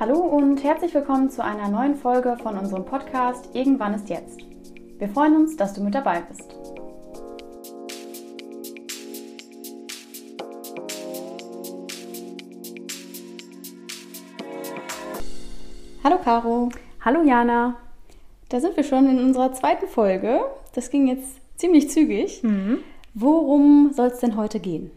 Hallo und herzlich willkommen zu einer neuen Folge von unserem Podcast Irgendwann ist jetzt. Wir freuen uns, dass du mit dabei bist. Hallo Caro. Hallo Jana. Da sind wir schon in unserer zweiten Folge. Das ging jetzt ziemlich zügig. Mhm. Worum soll es denn heute gehen?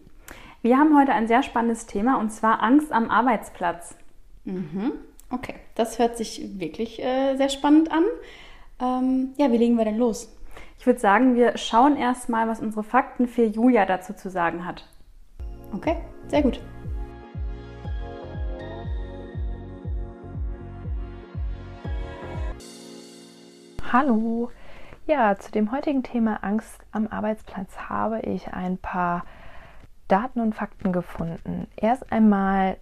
Wir haben heute ein sehr spannendes Thema und zwar Angst am Arbeitsplatz. Mhm. Okay, das hört sich wirklich äh, sehr spannend an. Ähm, ja, wie legen wir denn los? Ich würde sagen, wir schauen erstmal, was unsere Fakten für Julia dazu zu sagen hat. Okay, sehr gut. Hallo. Ja, zu dem heutigen Thema Angst am Arbeitsplatz habe ich ein paar Daten und Fakten gefunden. Erst einmal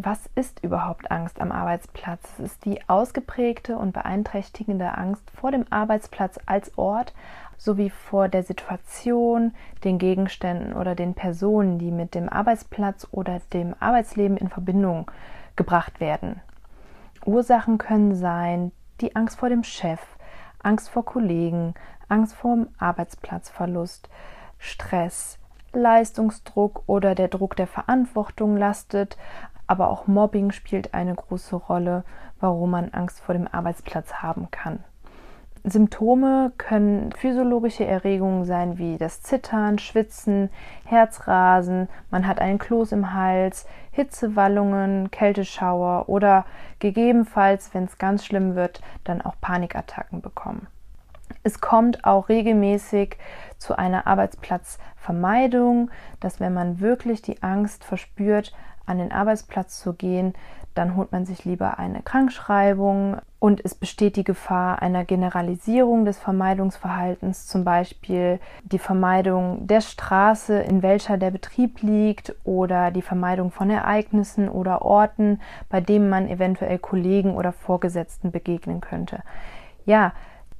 was ist überhaupt Angst am Arbeitsplatz? Es ist die ausgeprägte und beeinträchtigende Angst vor dem Arbeitsplatz als Ort sowie vor der Situation, den Gegenständen oder den Personen, die mit dem Arbeitsplatz oder dem Arbeitsleben in Verbindung gebracht werden. Ursachen können sein die Angst vor dem Chef, Angst vor Kollegen, Angst vor dem Arbeitsplatzverlust, Stress, Leistungsdruck oder der Druck der Verantwortung lastet, aber auch Mobbing spielt eine große Rolle, warum man Angst vor dem Arbeitsplatz haben kann. Symptome können physiologische Erregungen sein wie das Zittern, Schwitzen, Herzrasen, man hat einen Kloß im Hals, Hitzewallungen, Kälteschauer oder gegebenenfalls, wenn es ganz schlimm wird, dann auch Panikattacken bekommen. Es kommt auch regelmäßig zu einer Arbeitsplatzvermeidung, dass wenn man wirklich die Angst verspürt, an den Arbeitsplatz zu gehen, dann holt man sich lieber eine Krankschreibung und es besteht die Gefahr einer Generalisierung des Vermeidungsverhaltens, zum Beispiel die Vermeidung der Straße, in welcher der Betrieb liegt oder die Vermeidung von Ereignissen oder Orten, bei denen man eventuell Kollegen oder Vorgesetzten begegnen könnte. Ja,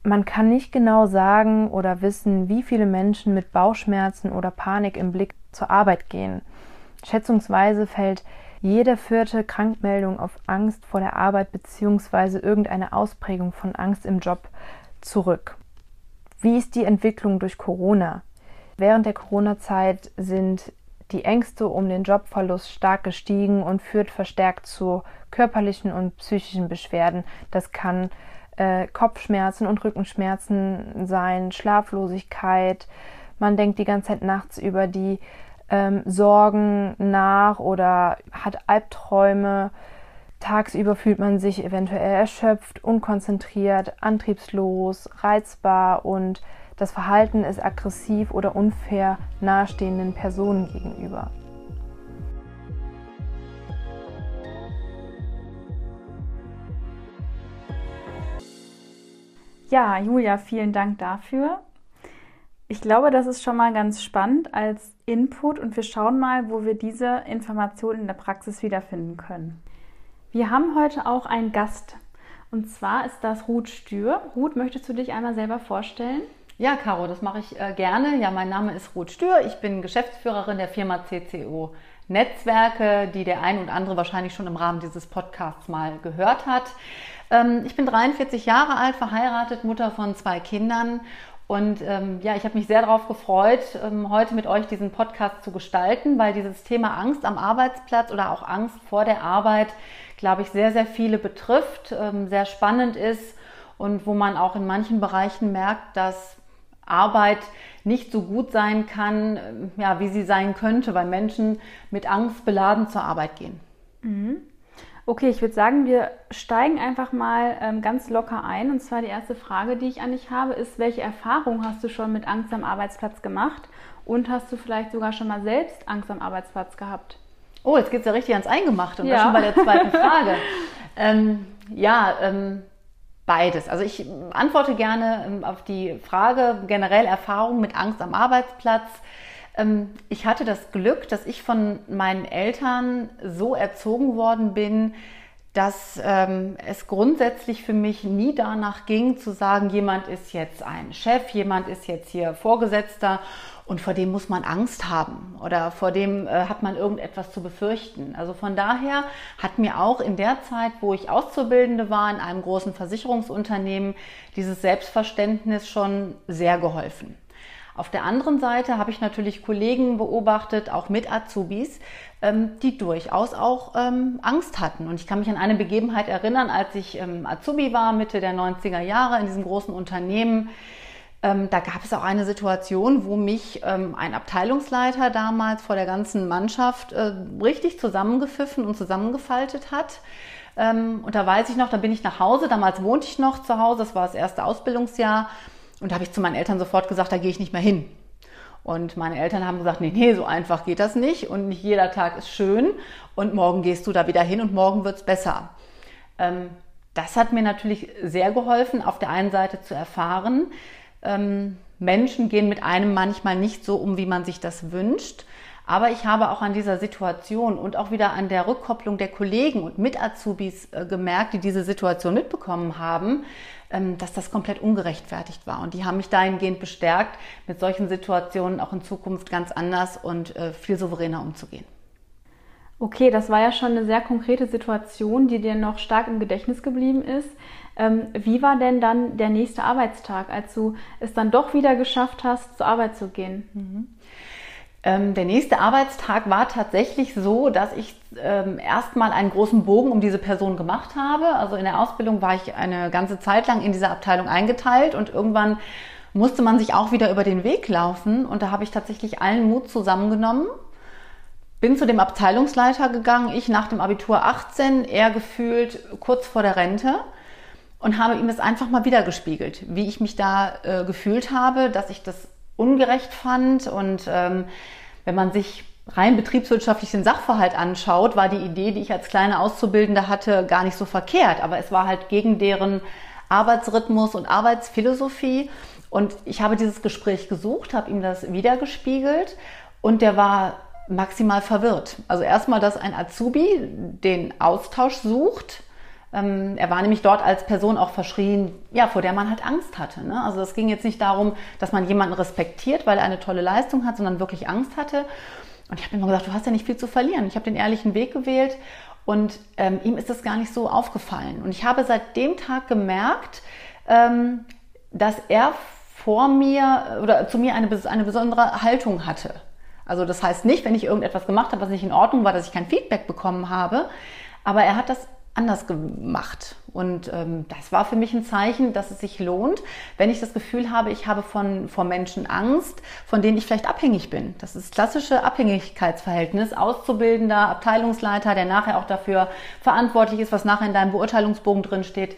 man kann nicht genau sagen oder wissen, wie viele Menschen mit Bauchschmerzen oder Panik im Blick zur Arbeit gehen. Schätzungsweise fällt jede vierte Krankmeldung auf Angst vor der Arbeit bzw. irgendeine Ausprägung von Angst im Job zurück. Wie ist die Entwicklung durch Corona? Während der Corona-Zeit sind die Ängste um den Jobverlust stark gestiegen und führt verstärkt zu körperlichen und psychischen Beschwerden. Das kann äh, Kopfschmerzen und Rückenschmerzen sein, Schlaflosigkeit. Man denkt die ganze Zeit nachts über die ähm, Sorgen nach oder hat Albträume. Tagsüber fühlt man sich eventuell erschöpft, unkonzentriert, antriebslos, reizbar und das Verhalten ist aggressiv oder unfair nahestehenden Personen gegenüber. Ja, Julia, vielen Dank dafür. Ich glaube, das ist schon mal ganz spannend als Input und wir schauen mal, wo wir diese Informationen in der Praxis wiederfinden können. Wir haben heute auch einen Gast und zwar ist das Ruth Stür. Ruth, möchtest du dich einmal selber vorstellen? Ja, Caro, das mache ich äh, gerne. Ja, mein Name ist Ruth Stür. Ich bin Geschäftsführerin der Firma CCO Netzwerke, die der ein und andere wahrscheinlich schon im Rahmen dieses Podcasts mal gehört hat. Ähm, ich bin 43 Jahre alt, verheiratet, Mutter von zwei Kindern und ähm, ja, ich habe mich sehr darauf gefreut, ähm, heute mit euch diesen Podcast zu gestalten, weil dieses Thema Angst am Arbeitsplatz oder auch Angst vor der Arbeit, glaube ich, sehr, sehr viele betrifft, ähm, sehr spannend ist und wo man auch in manchen Bereichen merkt, dass Arbeit nicht so gut sein kann, ähm, ja, wie sie sein könnte, weil Menschen mit Angst beladen zur Arbeit gehen. Mhm. Okay, ich würde sagen, wir steigen einfach mal ähm, ganz locker ein. Und zwar die erste Frage, die ich an dich habe, ist, welche Erfahrung hast du schon mit Angst am Arbeitsplatz gemacht? Und hast du vielleicht sogar schon mal selbst Angst am Arbeitsplatz gehabt? Oh, jetzt geht es ja richtig ans Eingemachte und ja. schon bei der zweiten Frage. ähm, ja, ähm, beides. Also ich antworte gerne ähm, auf die Frage generell Erfahrung mit Angst am Arbeitsplatz. Ähm, ich hatte das Glück, dass ich von meinen Eltern so erzogen worden bin, dass ähm, es grundsätzlich für mich nie danach ging zu sagen, jemand ist jetzt ein Chef, jemand ist jetzt hier Vorgesetzter und vor dem muss man Angst haben oder vor dem äh, hat man irgendetwas zu befürchten. Also von daher hat mir auch in der Zeit, wo ich Auszubildende war in einem großen Versicherungsunternehmen, dieses Selbstverständnis schon sehr geholfen. Auf der anderen Seite habe ich natürlich Kollegen beobachtet, auch mit Azubis, ähm, die durchaus auch ähm, Angst hatten. Und ich kann mich an eine Begebenheit erinnern, als ich ähm, Azubi war, Mitte der 90er Jahre in diesem großen Unternehmen. Da gab es auch eine Situation, wo mich ein Abteilungsleiter damals vor der ganzen Mannschaft äh, richtig zusammengepfiffen und zusammengefaltet hat. Und da weiß ich noch, da bin ich nach Hause, damals wohnte ich noch zu Hause, das war das erste Ausbildungsjahr. Und da habe ich zu meinen Eltern sofort gesagt, da gehe ich nicht mehr hin. Und meine Eltern haben gesagt, nee, nee, so einfach geht das nicht und nicht jeder Tag ist schön und morgen gehst du da wieder hin und morgen wird es besser. Ähm, das hat mir natürlich sehr geholfen, auf der einen Seite zu erfahren, ähm, Menschen gehen mit einem manchmal nicht so um, wie man sich das wünscht. Aber ich habe auch an dieser Situation und auch wieder an der Rückkopplung der Kollegen und Mit-Azubis äh, gemerkt, die diese Situation mitbekommen haben, dass das komplett ungerechtfertigt war. Und die haben mich dahingehend bestärkt, mit solchen Situationen auch in Zukunft ganz anders und äh, viel souveräner umzugehen. Okay, das war ja schon eine sehr konkrete Situation, die dir noch stark im Gedächtnis geblieben ist. Ähm, wie war denn dann der nächste Arbeitstag, als du es dann doch wieder geschafft hast, zur Arbeit zu gehen? Mhm. Ähm, der nächste Arbeitstag war tatsächlich so, dass ich ähm, erstmal einen großen Bogen um diese Person gemacht habe. Also in der Ausbildung war ich eine ganze Zeit lang in dieser Abteilung eingeteilt und irgendwann musste man sich auch wieder über den Weg laufen. Und da habe ich tatsächlich allen Mut zusammengenommen, bin zu dem Abteilungsleiter gegangen, ich nach dem Abitur 18, er gefühlt kurz vor der Rente und habe ihm das einfach mal wiedergespiegelt, wie ich mich da äh, gefühlt habe, dass ich das ungerecht fand. Und ähm, wenn man sich rein betriebswirtschaftlich den Sachverhalt anschaut, war die Idee, die ich als kleine Auszubildende hatte, gar nicht so verkehrt. Aber es war halt gegen deren Arbeitsrhythmus und Arbeitsphilosophie. Und ich habe dieses Gespräch gesucht, habe ihm das wiedergespiegelt und der war maximal verwirrt. Also erstmal, dass ein Azubi den Austausch sucht, er war nämlich dort als Person auch verschrien, ja, vor der man halt Angst hatte. Ne? Also es ging jetzt nicht darum, dass man jemanden respektiert, weil er eine tolle Leistung hat, sondern wirklich Angst hatte. Und ich habe immer gesagt, du hast ja nicht viel zu verlieren. Ich habe den ehrlichen Weg gewählt und ähm, ihm ist das gar nicht so aufgefallen. Und ich habe seit dem Tag gemerkt, ähm, dass er vor mir oder zu mir eine, eine besondere Haltung hatte. Also das heißt nicht, wenn ich irgendetwas gemacht habe, was nicht in Ordnung war, dass ich kein Feedback bekommen habe, aber er hat das anders gemacht. Und ähm, das war für mich ein Zeichen, dass es sich lohnt, wenn ich das Gefühl habe, ich habe von, vor Menschen Angst, von denen ich vielleicht abhängig bin. Das ist klassische Abhängigkeitsverhältnis. Auszubildender, Abteilungsleiter, der nachher auch dafür verantwortlich ist, was nachher in deinem Beurteilungsbogen drin steht,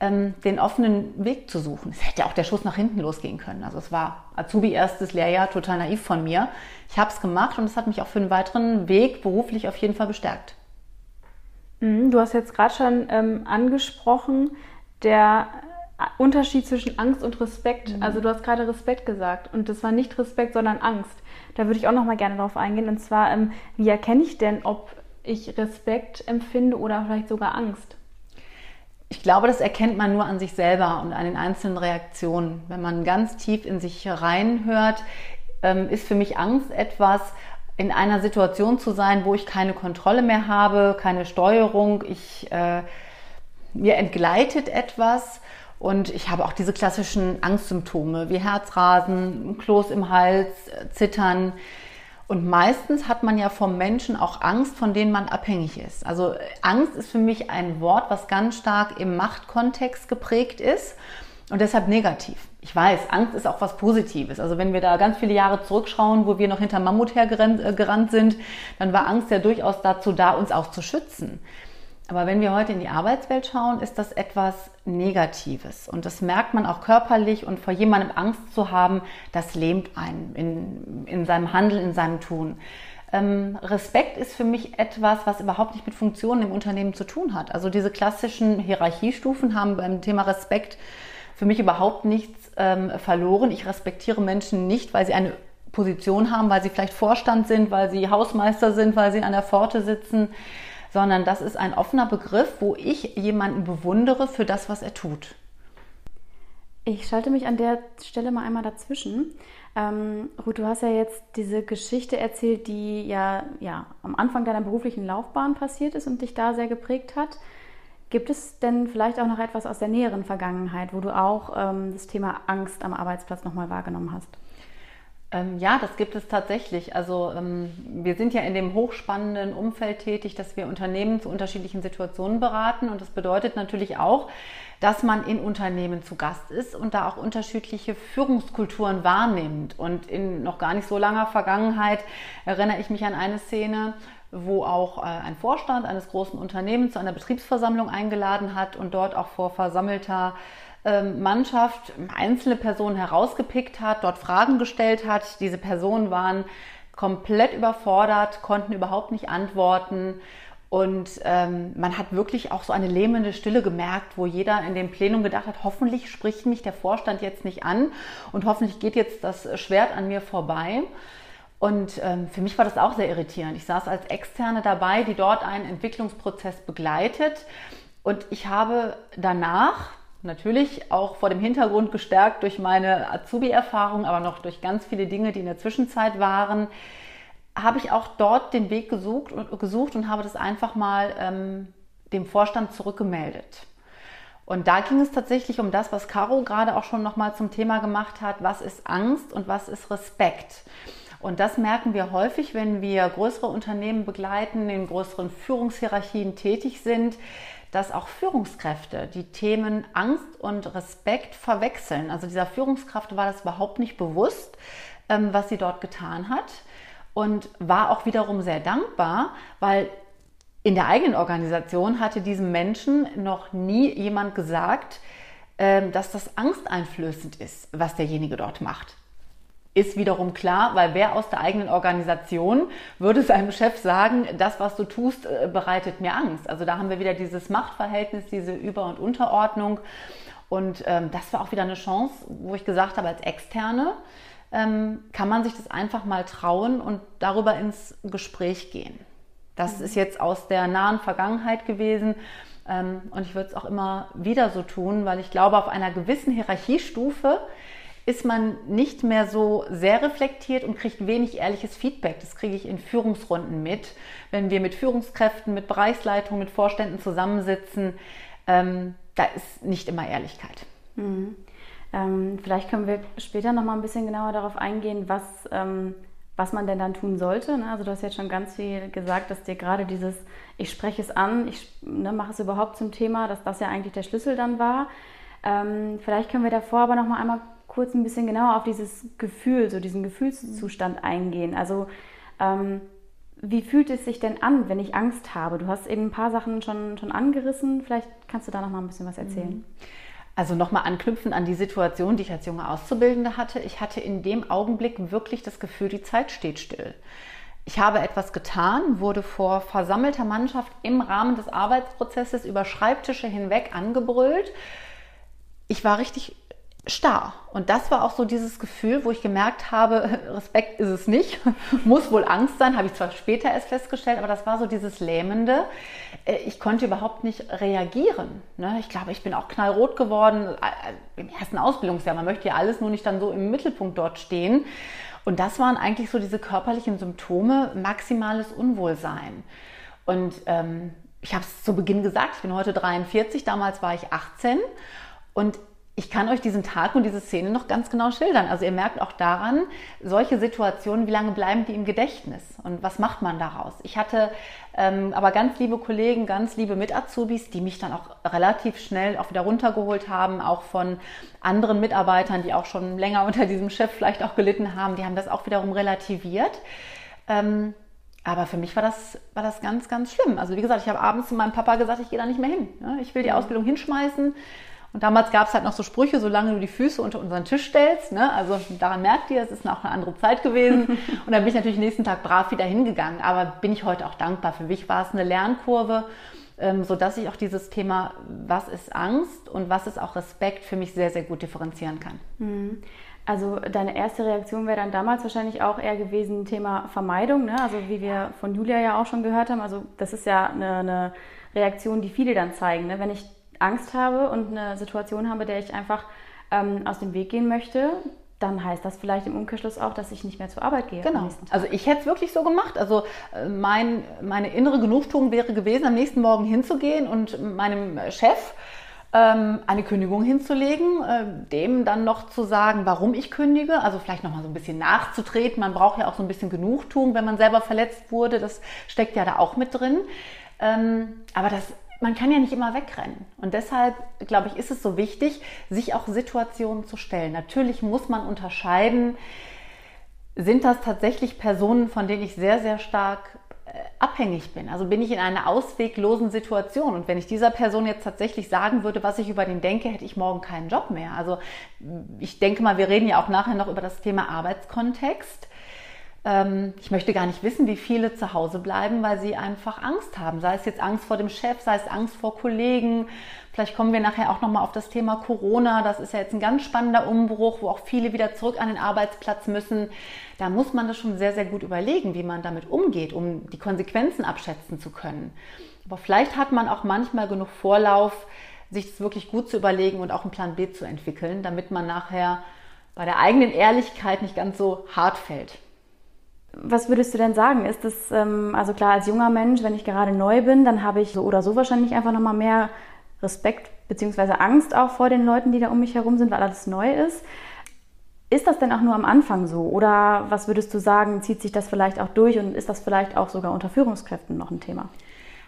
ähm, den offenen Weg zu suchen. Es hätte ja auch der Schuss nach hinten losgehen können. Also es war Azubi erstes Lehrjahr total naiv von mir. Ich habe es gemacht und es hat mich auch für einen weiteren Weg beruflich auf jeden Fall bestärkt. Mhm, du hast jetzt gerade schon ähm, angesprochen, der äh, Unterschied zwischen Angst und Respekt. Mhm. Also du hast gerade Respekt gesagt und das war nicht Respekt, sondern Angst. Da würde ich auch noch mal gerne drauf eingehen. Und zwar, ähm, wie erkenne ich denn, ob ich Respekt empfinde oder vielleicht sogar Angst? Ich glaube, das erkennt man nur an sich selber und an den einzelnen Reaktionen. Wenn man ganz tief in sich reinhört, ähm, ist für mich Angst etwas, in einer Situation zu sein, wo ich keine Kontrolle mehr habe, keine Steuerung, ich, äh, mir entgleitet etwas und ich habe auch diese klassischen Angstsymptome wie Herzrasen, Kloß im Hals, Zittern. Und meistens hat man ja vom Menschen auch Angst, von denen man abhängig ist. Also Angst ist für mich ein Wort, was ganz stark im Machtkontext geprägt ist und deshalb negativ ich weiß, Angst ist auch was Positives. Also wenn wir da ganz viele Jahre zurückschauen, wo wir noch hinter Mammut hergerannt äh, sind, dann war Angst ja durchaus dazu da, uns auch zu schützen. Aber wenn wir heute in die Arbeitswelt schauen, ist das etwas Negatives. Und das merkt man auch körperlich. Und vor jemandem Angst zu haben, das lähmt einen in, in seinem Handeln, in seinem Tun. Ähm, Respekt ist für mich etwas, was überhaupt nicht mit Funktionen im Unternehmen zu tun hat. Also diese klassischen Hierarchiestufen haben beim Thema Respekt für mich überhaupt nichts ähm, verloren. Ich respektiere Menschen nicht, weil sie eine Position haben, weil sie vielleicht Vorstand sind, weil sie Hausmeister sind, weil sie an der Pforte sitzen. sondern das ist ein offener Begriff, wo ich jemanden bewundere für das, was er tut. Ich schalte mich an der Stelle mal einmal dazwischen. Ähm, Ruth, du hast ja jetzt diese Geschichte erzählt, die ja, ja am Anfang deiner beruflichen Laufbahn passiert ist und dich da sehr geprägt hat. Gibt es denn vielleicht auch noch etwas aus der näheren Vergangenheit, wo du auch ähm, das Thema Angst am Arbeitsplatz nochmal wahrgenommen hast? Ähm, ja, das gibt es tatsächlich. Also ähm, wir sind ja in dem hochspannenden Umfeld tätig, dass wir Unternehmen zu unterschiedlichen Situationen beraten. Und das bedeutet natürlich auch, dass man in Unternehmen zu Gast ist und da auch unterschiedliche Führungskulturen wahrnimmt. Und in noch gar nicht so langer Vergangenheit erinnere ich mich an eine Szene, wo auch äh, ein Vorstand eines großen Unternehmens zu einer Betriebsversammlung eingeladen hat und dort auch vor versammelter ähm, Mannschaft einzelne Personen herausgepickt hat, dort Fragen gestellt hat. Diese Personen waren komplett überfordert, konnten überhaupt nicht antworten. Und ähm, man hat wirklich auch so eine lähmende Stille gemerkt, wo jeder in dem Plenum gedacht hat, hoffentlich spricht mich der Vorstand jetzt nicht an und hoffentlich geht jetzt das Schwert an mir vorbei. Und ähm, für mich war das auch sehr irritierend. Ich saß als Externe dabei, die dort einen Entwicklungsprozess begleitet. Und ich habe danach, natürlich auch vor dem Hintergrund gestärkt durch meine Azubi-Erfahrung, aber noch durch ganz viele Dinge, die in der Zwischenzeit waren, habe ich auch dort den Weg gesucht und, gesucht und habe das einfach mal ähm, dem Vorstand zurückgemeldet. Und da ging es tatsächlich um das, was Caro gerade auch schon nochmal zum Thema gemacht hat. Was ist Angst und was ist Respekt? Und das merken wir häufig, wenn wir größere Unternehmen begleiten, in größeren Führungshierarchien tätig sind, dass auch Führungskräfte die Themen Angst und Respekt verwechseln. Also dieser Führungskraft war das überhaupt nicht bewusst, ähm, was sie dort getan hat und war auch wiederum sehr dankbar, weil in der eigenen Organisation hatte diesem Menschen noch nie jemand gesagt, ähm, dass das angsteinflößend ist, was derjenige dort macht ist wiederum klar, weil wer aus der eigenen Organisation würde seinem Chef sagen, das, was du tust, äh, bereitet mir Angst. Also da haben wir wieder dieses Machtverhältnis, diese Über- und Unterordnung. Und ähm, das war auch wieder eine Chance, wo ich gesagt habe, als Externe ähm, kann man sich das einfach mal trauen und darüber ins Gespräch gehen. Das mhm. ist jetzt aus der nahen Vergangenheit gewesen. Ähm, und ich würde es auch immer wieder so tun, weil ich glaube, auf einer gewissen Hierarchiestufe ist man nicht mehr so sehr reflektiert und kriegt wenig ehrliches Feedback. Das kriege ich in Führungsrunden mit, wenn wir mit Führungskräften, mit Bereichsleitungen, mit Vorständen zusammensitzen. Ähm, da ist nicht immer Ehrlichkeit. Mhm. Ähm, vielleicht können wir später noch mal ein bisschen genauer darauf eingehen, was, ähm, was man denn dann tun sollte. Ne? Also du hast jetzt schon ganz viel gesagt, dass dir gerade dieses, ich spreche es an, ich ne, mache es überhaupt zum Thema, dass das ja eigentlich der Schlüssel dann war. Ähm, vielleicht können wir davor aber noch mal einmal kurz ein bisschen genauer auf dieses Gefühl, so diesen Gefühlszustand eingehen. Also ähm, wie fühlt es sich denn an, wenn ich Angst habe? Du hast eben ein paar Sachen schon, schon angerissen. Vielleicht kannst du da noch mal ein bisschen was erzählen. Mhm. Also nochmal anknüpfen an die Situation, die ich als junge Auszubildende hatte. Ich hatte in dem Augenblick wirklich das Gefühl, die Zeit steht still. Ich habe etwas getan, wurde vor versammelter Mannschaft im Rahmen des Arbeitsprozesses über Schreibtische hinweg angebrüllt. Ich war richtig starr. Und das war auch so dieses Gefühl, wo ich gemerkt habe, Respekt ist es nicht, muss wohl Angst sein, habe ich zwar später erst festgestellt, aber das war so dieses Lähmende. Äh, ich konnte überhaupt nicht reagieren. Ne? Ich glaube, ich bin auch knallrot geworden äh, im ersten Ausbildungsjahr. Man möchte ja alles nur nicht dann so im Mittelpunkt dort stehen. Und das waren eigentlich so diese körperlichen Symptome, maximales Unwohlsein. Und ähm, ich habe es zu Beginn gesagt, ich bin heute 43, damals war ich 18. Und ich kann euch diesen Tag und diese Szene noch ganz genau schildern. Also ihr merkt auch daran, solche Situationen, wie lange bleiben die im Gedächtnis und was macht man daraus? Ich hatte ähm, aber ganz liebe Kollegen, ganz liebe Mit-Azubis, die mich dann auch relativ schnell auch wieder runtergeholt haben, auch von anderen Mitarbeitern, die auch schon länger unter diesem Chef vielleicht auch gelitten haben, die haben das auch wiederum relativiert. Ähm, aber für mich war das, war das ganz, ganz schlimm. Also wie gesagt, ich habe abends zu meinem Papa gesagt, ich gehe da nicht mehr hin. Ich will die mhm. Ausbildung hinschmeißen. Und damals gab es halt noch so Sprüche, solange du die Füße unter unseren Tisch stellst. Ne? Also daran merkt ihr, es ist auch eine andere Zeit gewesen. Und dann bin ich natürlich nächsten Tag brav wieder hingegangen. Aber bin ich heute auch dankbar. Für mich war es eine Lernkurve, ähm, sodass ich auch dieses Thema, was ist Angst und was ist auch Respekt, für mich sehr, sehr gut differenzieren kann. Mhm. Also deine erste Reaktion wäre dann damals wahrscheinlich auch eher gewesen Thema Vermeidung, ne? also wie wir von Julia ja auch schon gehört haben. Also das ist ja eine, eine Reaktion, die viele dann zeigen. Ne? Wenn ich Angst habe und eine Situation habe, der ich einfach ähm, aus dem Weg gehen möchte, dann heißt das vielleicht im Umkehrschluss auch, dass ich nicht mehr zur Arbeit gehe. Genau. Also ich hätte es wirklich so gemacht. Also äh, mein, meine innere Genugtuung wäre gewesen, am nächsten Morgen hinzugehen und meinem Chef ähm, eine Kündigung hinzulegen, äh, dem dann noch zu sagen, warum ich kündige, also vielleicht nochmal so ein bisschen nachzutreten. Man braucht ja auch so ein bisschen Genugtuung, wenn man selber verletzt wurde. Das steckt ja da auch mit drin. Ähm, aber das, man kann ja nicht immer wegrennen. Und deshalb, glaube ich, ist es so wichtig, sich auch Situationen zu stellen. Natürlich muss man unterscheiden, sind das tatsächlich Personen, von denen ich sehr, sehr stark abhängig bin. Also bin ich in einer ausweglosen Situation. Und wenn ich dieser Person jetzt tatsächlich sagen würde, was ich über den denke, hätte ich morgen keinen Job mehr. Also ich denke mal, wir reden ja auch nachher noch über das Thema Arbeitskontext. Ähm, ich möchte gar nicht wissen, wie viele zu Hause bleiben, weil sie einfach Angst haben. Sei es jetzt Angst vor dem Chef, sei es Angst vor Kollegen. Vielleicht kommen wir nachher auch nochmal auf das Thema Corona. Das ist ja jetzt ein ganz spannender Umbruch, wo auch viele wieder zurück an den Arbeitsplatz müssen. Da muss man das schon sehr, sehr gut überlegen, wie man damit umgeht, um die Konsequenzen abschätzen zu können. Aber vielleicht hat man auch manchmal genug Vorlauf, sich das wirklich gut zu überlegen und auch einen Plan B zu entwickeln, damit man nachher bei der eigenen Ehrlichkeit nicht ganz so hart fällt. Was würdest du denn sagen? Ist das, ähm, also klar, als junger Mensch, wenn ich gerade neu bin, dann habe ich so oder so wahrscheinlich einfach nochmal mehr Respekt bzw. Angst auch vor den Leuten, die da um mich herum sind, weil alles neu ist. Ist das denn auch nur am Anfang so? Oder was würdest du sagen, zieht sich das vielleicht auch durch und ist das vielleicht auch sogar unter Führungskräften noch ein Thema?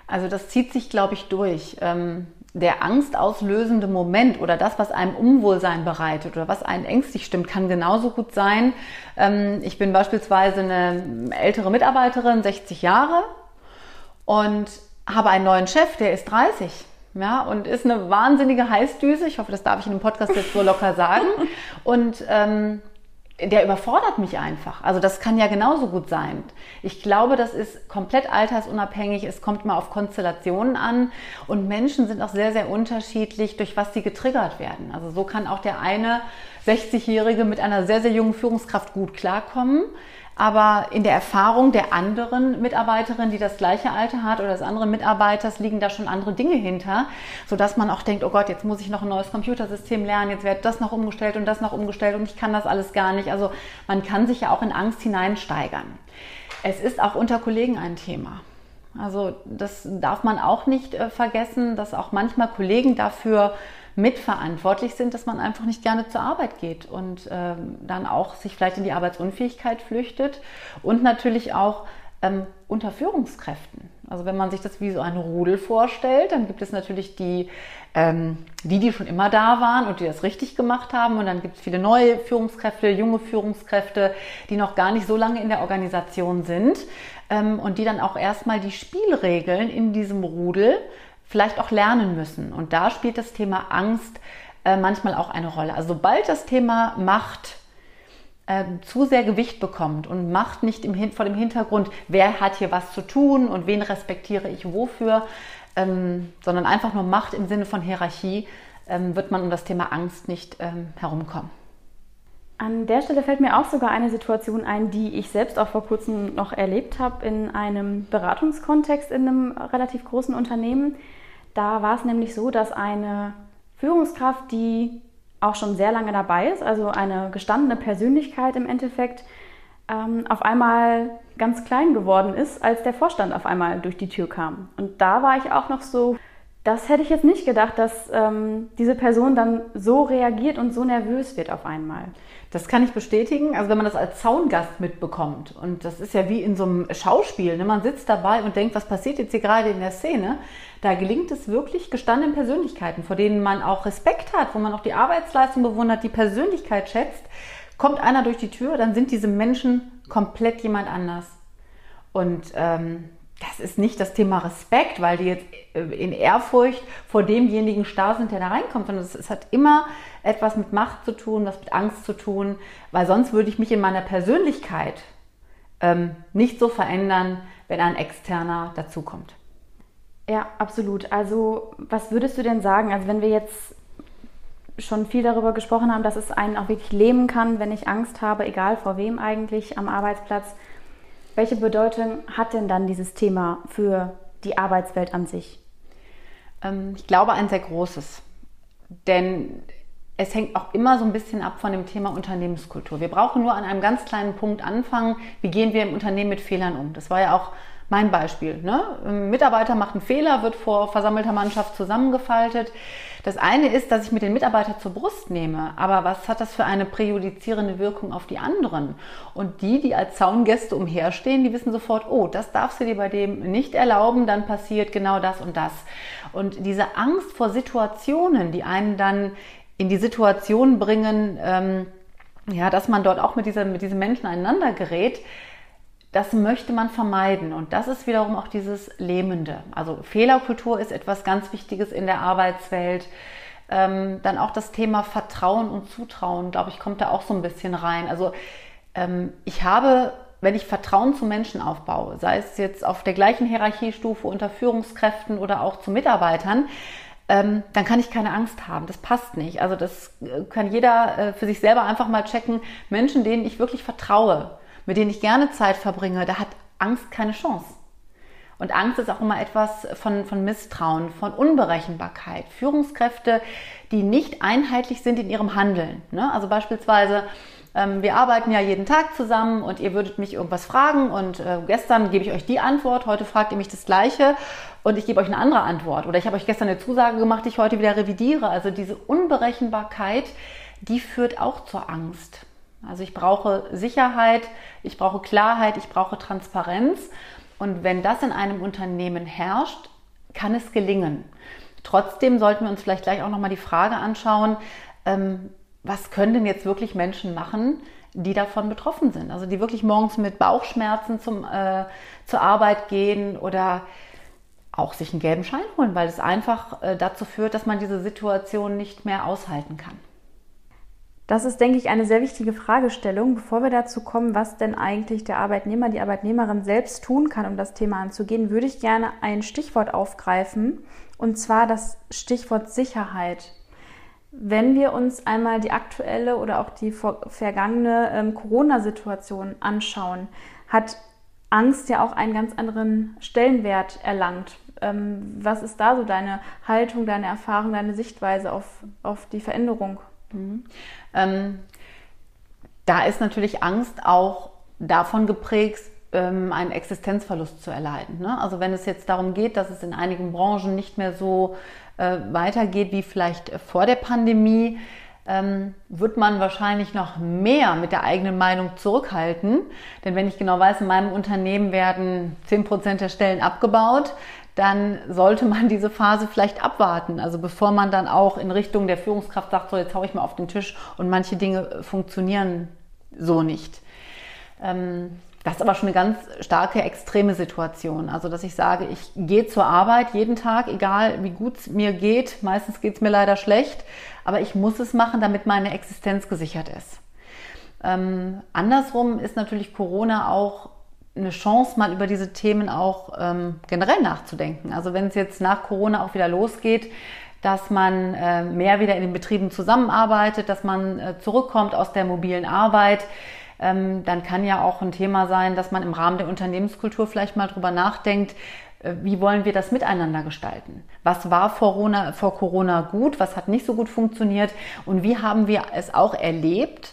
Also das zieht sich, glaube ich, durch. Ähm, der angstauslösende Moment oder das, was einem Unwohlsein bereitet oder was einen ängstlich stimmt, kann genauso gut sein. Ähm, ich bin beispielsweise eine ältere Mitarbeiterin, 60 Jahre und habe einen neuen Chef, der ist 30. Ja, und ist eine wahnsinnige Heißdüse. Ich hoffe, das darf ich in dem Podcast jetzt so locker sagen. Und ähm, der überfordert mich einfach. Also das kann ja genauso gut sein. Ich glaube, das ist komplett altersunabhängig. Es kommt mal auf Konstellationen an. Und Menschen sind auch sehr, sehr unterschiedlich, durch was sie getriggert werden. Also so kann auch der eine 60-Jährige mit einer sehr, sehr jungen Führungskraft gut klarkommen aber in der Erfahrung der anderen Mitarbeiterin, die das gleiche Alter hat oder des anderen Mitarbeiters, liegen da schon andere Dinge hinter, sodass man auch denkt, oh Gott, jetzt muss ich noch ein neues Computersystem lernen, jetzt wird das noch umgestellt und das noch umgestellt und ich kann das alles gar nicht. Also man kann sich ja auch in Angst hineinsteigern. Es ist auch unter Kollegen ein Thema. Also das darf man auch nicht äh, vergessen, dass auch manchmal Kollegen dafür mitverantwortlich sind, dass man einfach nicht gerne zur Arbeit geht und ähm, dann auch sich vielleicht in die Arbeitsunfähigkeit flüchtet und natürlich auch ähm, unter Führungskräften. Also wenn man sich das wie so ein Rudel vorstellt, dann gibt es natürlich die, ähm, die, die schon immer da waren und die das richtig gemacht haben. Und dann gibt es viele neue Führungskräfte, junge Führungskräfte, die noch gar nicht so lange in der Organisation sind ähm, und die dann auch erstmal die Spielregeln in diesem Rudel vielleicht auch lernen müssen. Und da spielt das Thema Angst äh, manchmal auch eine Rolle. Also sobald das Thema Macht äh, zu sehr Gewicht bekommt und Macht nicht im, vor dem Hintergrund, wer hat hier was zu tun und wen respektiere ich wofür, ähm, sondern einfach nur Macht im Sinne von Hierarchie, ähm, wird man um das Thema Angst nicht ähm, herumkommen. An der Stelle fällt mir auch sogar eine Situation ein, die ich selbst auch vor kurzem noch erlebt habe in einem Beratungskontext in einem relativ großen Unternehmen. Da war es nämlich so, dass eine Führungskraft, die auch schon sehr lange dabei ist, also eine gestandene Persönlichkeit im Endeffekt, ähm, auf einmal ganz klein geworden ist, als der Vorstand auf einmal durch die Tür kam. Und da war ich auch noch so, das hätte ich jetzt nicht gedacht, dass ähm, diese Person dann so reagiert und so nervös wird auf einmal. Das kann ich bestätigen. Also wenn man das als Zaungast mitbekommt und das ist ja wie in so einem Schauspiel, ne? man sitzt dabei und denkt, was passiert jetzt hier gerade in der Szene, da gelingt es wirklich gestandenen Persönlichkeiten, vor denen man auch Respekt hat, wo man auch die Arbeitsleistung bewundert, die Persönlichkeit schätzt. Kommt einer durch die Tür, dann sind diese Menschen komplett jemand anders. Und ähm, das ist nicht das Thema Respekt, weil die jetzt äh, in Ehrfurcht vor demjenigen starr sind, der da reinkommt, sondern es, hat immer etwas mit Macht zu tun, was mit Angst zu tun, weil sonst würde ich mich in meiner Persönlichkeit ähm, nicht so verändern, wenn ein Externer dazukommt. Ja, absolut. Also was würdest du denn sagen, also wenn wir jetzt schon viel darüber gesprochen haben, dass es einen auch wirklich lähmen kann, wenn ich Angst habe, egal vor wem eigentlich am Arbeitsplatz. Welche Bedeutung hat denn dann dieses Thema für die Arbeitswelt an sich? Ähm, ich glaube, ein sehr großes. Denn es hängt auch immer so ein bisschen ab von dem Thema Unternehmenskultur. Wir brauchen nur an einem ganz kleinen Punkt anfangen. Wie gehen wir im Unternehmen mit Fehlern um? Das war ja auch mein Beispiel. Ne? Ein Mitarbeiter macht einen Fehler, wird vor versammelter Mannschaft zusammengefaltet. Das eine ist, dass ich mir den Mitarbeiter zur Brust nehme, aber was hat das für eine präjudizierende Wirkung auf die anderen? Und die, die als Zaungäste umherstehen, die wissen sofort, oh, das darfst du dir bei dem nicht erlauben, dann passiert genau das und das. Und diese Angst vor Situationen, die einen dann in die Situation bringen, ähm, ja, dass man dort auch mit, dieser, mit diesen Menschen einander gerät, das möchte man vermeiden. Und das ist wiederum auch dieses Lähmende. Also Fehlerkultur ist etwas ganz Wichtiges in der Arbeitswelt. Ähm, dann auch das Thema Vertrauen und Zutrauen, glaube ich, kommt da auch so ein bisschen rein. Also ähm, ich habe, wenn ich Vertrauen zu Menschen aufbaue, sei es jetzt auf der gleichen Hierarchiestufe unter Führungskräften oder auch zu Mitarbeitern, ähm, dann kann ich keine Angst haben. Das passt nicht. Also das äh, kann jeder äh, für sich selber einfach mal checken. Menschen, denen ich wirklich vertraue, mit denen ich gerne Zeit verbringe, da hat Angst keine Chance. Und Angst ist auch immer etwas von, von Misstrauen, von Unberechenbarkeit. Führungskräfte, die nicht einheitlich sind in ihrem Handeln. Ne? Also beispielsweise, ähm, wir arbeiten ja jeden Tag zusammen und ihr würdet mich irgendwas fragen und äh, gestern gebe ich euch die Antwort, heute fragt ihr mich das gleiche und ich gebe euch eine andere Antwort. Oder ich habe euch gestern eine Zusage gemacht, die ich heute wieder revidiere. Also diese Unberechenbarkeit, die führt auch zur Angst. Also ich brauche Sicherheit, ich brauche Klarheit, ich brauche Transparenz. Und wenn das in einem Unternehmen herrscht, kann es gelingen. Trotzdem sollten wir uns vielleicht gleich auch nochmal die Frage anschauen, ähm, was können denn jetzt wirklich Menschen machen, die davon betroffen sind? Also die wirklich morgens mit Bauchschmerzen zum, äh, zur Arbeit gehen oder auch sich einen gelben Schein holen, weil es einfach äh, dazu führt, dass man diese Situation nicht mehr aushalten kann. Das ist, denke ich, eine sehr wichtige Fragestellung, bevor wir dazu kommen, was denn eigentlich der Arbeitnehmer, die Arbeitnehmerin selbst tun kann, um das Thema anzugehen, würde ich gerne ein Stichwort aufgreifen, und zwar das Stichwort Sicherheit. Wenn wir uns einmal die aktuelle oder auch die vergangene ähm, Corona-Situation anschauen, hat Angst ja auch einen ganz anderen Stellenwert erlangt. Ähm, was ist da so deine Haltung, deine Erfahrung, deine Sichtweise auf, auf die Veränderung? Ähm, da ist natürlich Angst auch davon geprägt, ähm, einen Existenzverlust zu erleiden. Ne? Also wenn es jetzt darum geht, dass es in einigen Branchen nicht mehr so äh, weitergeht wie vielleicht vor der Pandemie, ähm, wird man wahrscheinlich noch mehr mit der eigenen Meinung zurückhalten. Denn wenn ich genau weiß, in meinem Unternehmen werden 10% der Stellen abgebaut, dann sollte man diese Phase vielleicht abwarten. Also bevor man dann auch in Richtung der Führungskraft sagt, so jetzt haue ich mal auf den Tisch und manche Dinge funktionieren so nicht. Ähm, das ist aber schon eine ganz starke, extreme Situation. Also, dass ich sage, ich gehe zur Arbeit jeden Tag, egal wie gut es mir geht. Meistens geht es mir leider schlecht, aber ich muss es machen, damit meine Existenz gesichert ist. Ähm, andersrum ist natürlich Corona auch eine Chance, mal über diese Themen auch ähm, generell nachzudenken. Also wenn es jetzt nach Corona auch wieder losgeht, dass man äh, mehr wieder in den Betrieben zusammenarbeitet, dass man äh, zurückkommt aus der mobilen Arbeit, ähm, dann kann ja auch ein Thema sein, dass man im Rahmen der Unternehmenskultur vielleicht mal drüber nachdenkt, äh, wie wollen wir das miteinander gestalten? Was war vor Corona, vor Corona gut? Was hat nicht so gut funktioniert? Und wie haben wir es auch erlebt?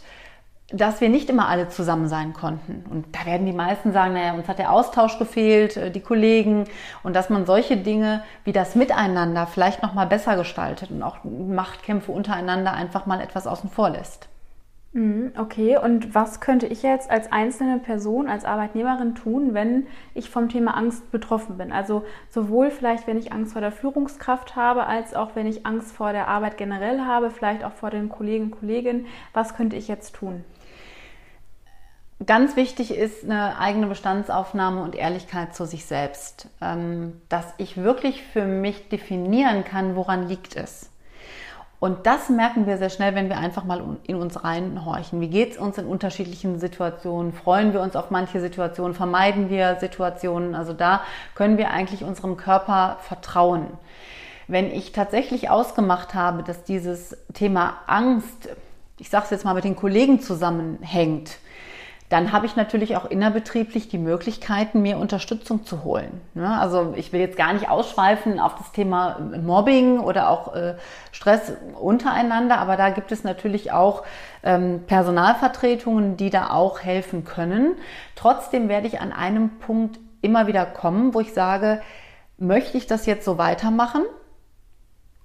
Dass wir nicht immer alle zusammen sein konnten. Und da werden die meisten sagen, naja, uns hat der Austausch gefehlt, äh, die Kollegen und dass man solche Dinge wie das Miteinander vielleicht noch mal besser gestaltet und auch Machtkämpfe untereinander einfach mal etwas außen vor lässt. Mhm, okay, und was könnte ich jetzt als einzelne Person, als Arbeitnehmerin tun, wenn ich vom Thema Angst betroffen bin? Also sowohl vielleicht, wenn ich Angst vor der Führungskraft habe, als auch wenn ich Angst vor der Arbeit generell habe, vielleicht auch vor den Kollegen und Kolleginnen. Was könnte ich jetzt tun? Ganz wichtig ist eine eigene Bestandsaufnahme und Ehrlichkeit zu sich selbst, ähm, dass ich wirklich für mich definieren kann, woran liegt es. Und das merken wir sehr schnell, wenn wir einfach mal in uns reinhorchen. Wie geht es uns in unterschiedlichen Situationen? Freuen wir uns auf manche Situationen? Vermeiden wir Situationen? Also da können wir eigentlich unserem Körper vertrauen. Wenn ich tatsächlich ausgemacht habe, dass dieses Thema Angst, ich sage es jetzt mal mit den Kollegen zusammenhängt, dann habe ich natürlich auch innerbetrieblich die Möglichkeiten, mir Unterstützung zu holen. Ne? Also ich will jetzt gar nicht ausschweifen auf das Thema Mobbing oder auch äh, Stress untereinander, aber da gibt es natürlich auch ähm, Personalvertretungen, die da auch helfen können. Trotzdem werde ich an einem Punkt immer wieder kommen, wo ich sage, möchte ich das jetzt so weitermachen?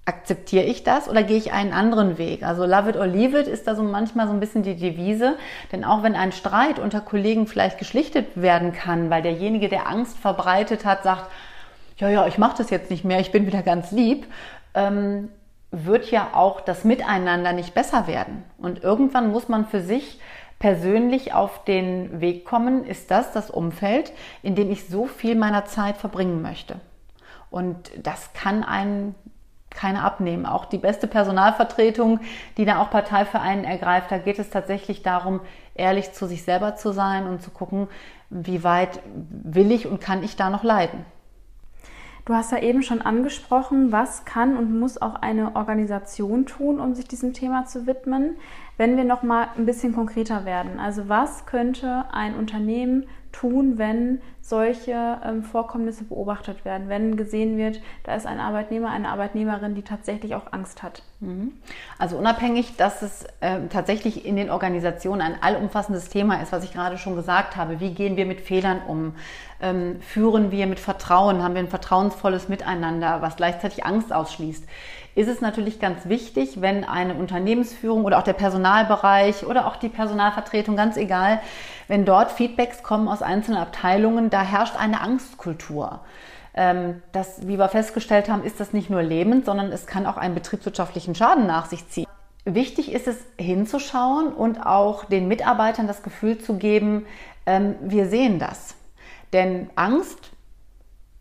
Akzeptiere ich das oder gehe ich einen anderen Weg? Also love it or leave it ist da so manchmal so ein bisschen die Devise. Denn auch wenn ein Streit unter Kollegen vielleicht geschlichtet werden kann, weil derjenige, der Angst verbreitet hat, sagt, ja, ja, ich mache das jetzt nicht mehr, ich bin wieder ganz lieb, ähm, wird ja auch das Miteinander nicht besser werden. Und irgendwann muss man für sich persönlich auf den Weg kommen, ist das das Umfeld, in dem ich so viel meiner Zeit verbringen möchte. Und das kann einen keine abnehmen. Auch die beste Personalvertretung, die da auch Partei für einen ergreift, da geht es tatsächlich darum, ehrlich zu sich selber zu sein und zu gucken, wie weit will ich und kann ich da noch leiden. Du hast ja eben schon angesprochen, was kann und muss auch eine Organisation tun, um sich diesem Thema zu widmen. Wenn wir noch mal ein bisschen konkreter werden, also was könnte ein Unternehmen tun, wenn solche ähm, Vorkommnisse beobachtet werden, wenn gesehen wird, da ist ein Arbeitnehmer, eine Arbeitnehmerin, die tatsächlich auch Angst hat. Mhm. Also unabhängig, dass es äh, tatsächlich in den Organisationen ein allumfassendes Thema ist, was ich gerade schon gesagt habe, wie gehen wir mit Fehlern um, ähm, führen wir mit Vertrauen, haben wir ein vertrauensvolles Miteinander, was gleichzeitig Angst ausschließt ist es natürlich ganz wichtig, wenn eine Unternehmensführung oder auch der Personalbereich oder auch die Personalvertretung, ganz egal, wenn dort Feedbacks kommen aus einzelnen Abteilungen, da herrscht eine Angstkultur. Ähm, das, wie wir festgestellt haben, ist das nicht nur lebend, sondern es kann auch einen betriebswirtschaftlichen Schaden nach sich ziehen. Wichtig ist es hinzuschauen und auch den Mitarbeitern das Gefühl zu geben, ähm, wir sehen das. Denn Angst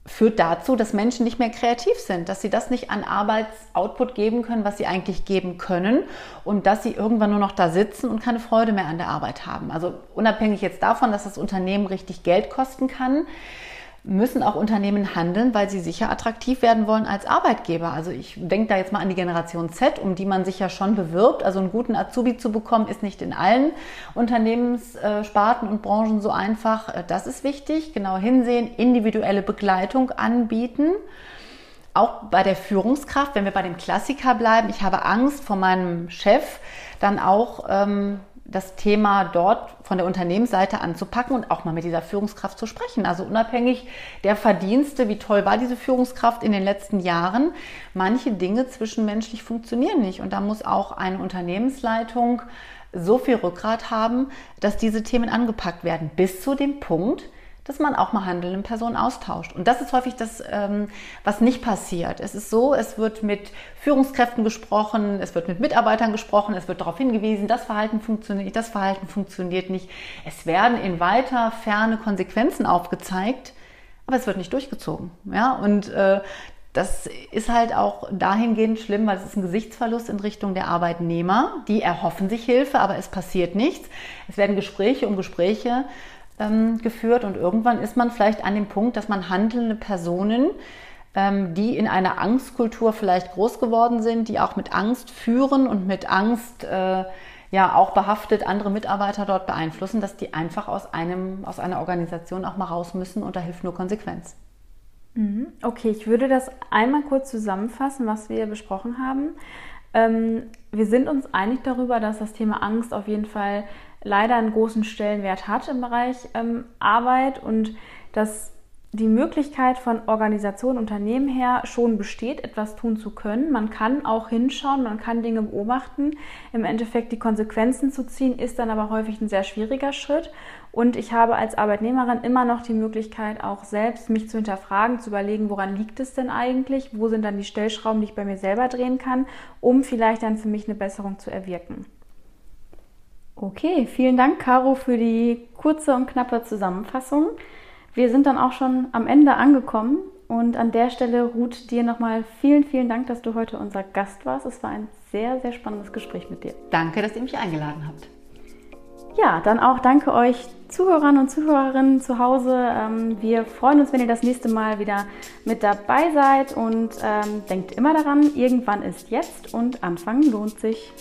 führt dazu, dass Menschen nicht mehr kreativ sind, dass sie das nicht an Arbeitsoutput geben können, was sie eigentlich geben können und dass sie irgendwann nur noch da sitzen und keine Freude mehr an der Arbeit haben. Also unabhängig jetzt davon, dass das Unternehmen richtig Geld kosten kann, müssen auch Unternehmen handeln, weil sie sicher attraktiv werden wollen als Arbeitgeber. Also ich denke da jetzt mal an die Generation Z, um die man sich ja schon bewirbt. Also einen guten Azubi zu bekommen, ist nicht in allen Unternehmenssparten und Branchen so einfach. Das ist wichtig. Genau hinsehen, individuelle Begleitung anbieten. Auch bei der Führungskraft, wenn wir bei dem Klassiker bleiben, ich habe Angst vor meinem Chef, dann auch ähm, das Thema dort von der Unternehmensseite anzupacken und auch mal mit dieser Führungskraft zu sprechen. Also unabhängig der Verdienste, wie toll war diese Führungskraft in den letzten Jahren, manche Dinge zwischenmenschlich funktionieren nicht. Und da muss auch eine Unternehmensleitung so viel Rückgrat haben, dass diese Themen angepackt werden, bis zu dem Punkt, dass man auch mal handelnde Personen austauscht. Und das ist häufig das, ähm, was nicht passiert. Es ist so, es wird mit Führungskräften gesprochen, es wird mit Mitarbeitern gesprochen, es wird darauf hingewiesen, das Verhalten funktioniert nicht, das Verhalten funktioniert nicht. Es werden in weiter Ferne Konsequenzen aufgezeigt, aber es wird nicht durchgezogen. Ja? Und äh, das ist halt auch dahingehend schlimm, weil es ist ein Gesichtsverlust in Richtung der Arbeitnehmer. Die erhoffen sich Hilfe, aber es passiert nichts. Es werden Gespräche um Gespräche ähm, geführt und irgendwann ist man vielleicht an dem Punkt, dass man handelnde Personen, ähm, die in einer Angstkultur vielleicht groß geworden sind, die auch mit Angst führen und mit Angst äh, ja auch behaftet andere Mitarbeiter dort beeinflussen, dass die einfach aus einem aus einer Organisation auch mal raus müssen und da hilft nur Konsequenz. Mhm. Okay, ich würde das einmal kurz zusammenfassen, was wir besprochen haben. Ähm, wir sind uns einig darüber, dass das Thema Angst auf jeden Fall leider einen großen Stellenwert hat im Bereich ähm, Arbeit und dass die Möglichkeit von Organisation, Unternehmen her schon besteht, etwas tun zu können. Man kann auch hinschauen, man kann Dinge beobachten. Im Endeffekt die Konsequenzen zu ziehen, ist dann aber häufig ein sehr schwieriger Schritt. Und ich habe als Arbeitnehmerin immer noch die Möglichkeit, auch selbst mich zu hinterfragen, zu überlegen, woran liegt es denn eigentlich? Wo sind dann die Stellschrauben, die ich bei mir selber drehen kann, um vielleicht dann für mich eine Besserung zu erwirken. Okay, vielen Dank, Caro, für die kurze und knappe Zusammenfassung. Wir sind dann auch schon am Ende angekommen und an der Stelle ruht dir nochmal vielen, vielen Dank, dass du heute unser Gast warst. Es war ein sehr, sehr spannendes Gespräch mit dir. Danke, dass ihr mich eingeladen habt. Ja, dann auch danke euch Zuhörern und Zuhörerinnen zu Hause. Ähm, wir freuen uns, wenn ihr das nächste Mal wieder mit dabei seid und ähm, denkt immer daran, irgendwann ist jetzt und Anfangen lohnt sich.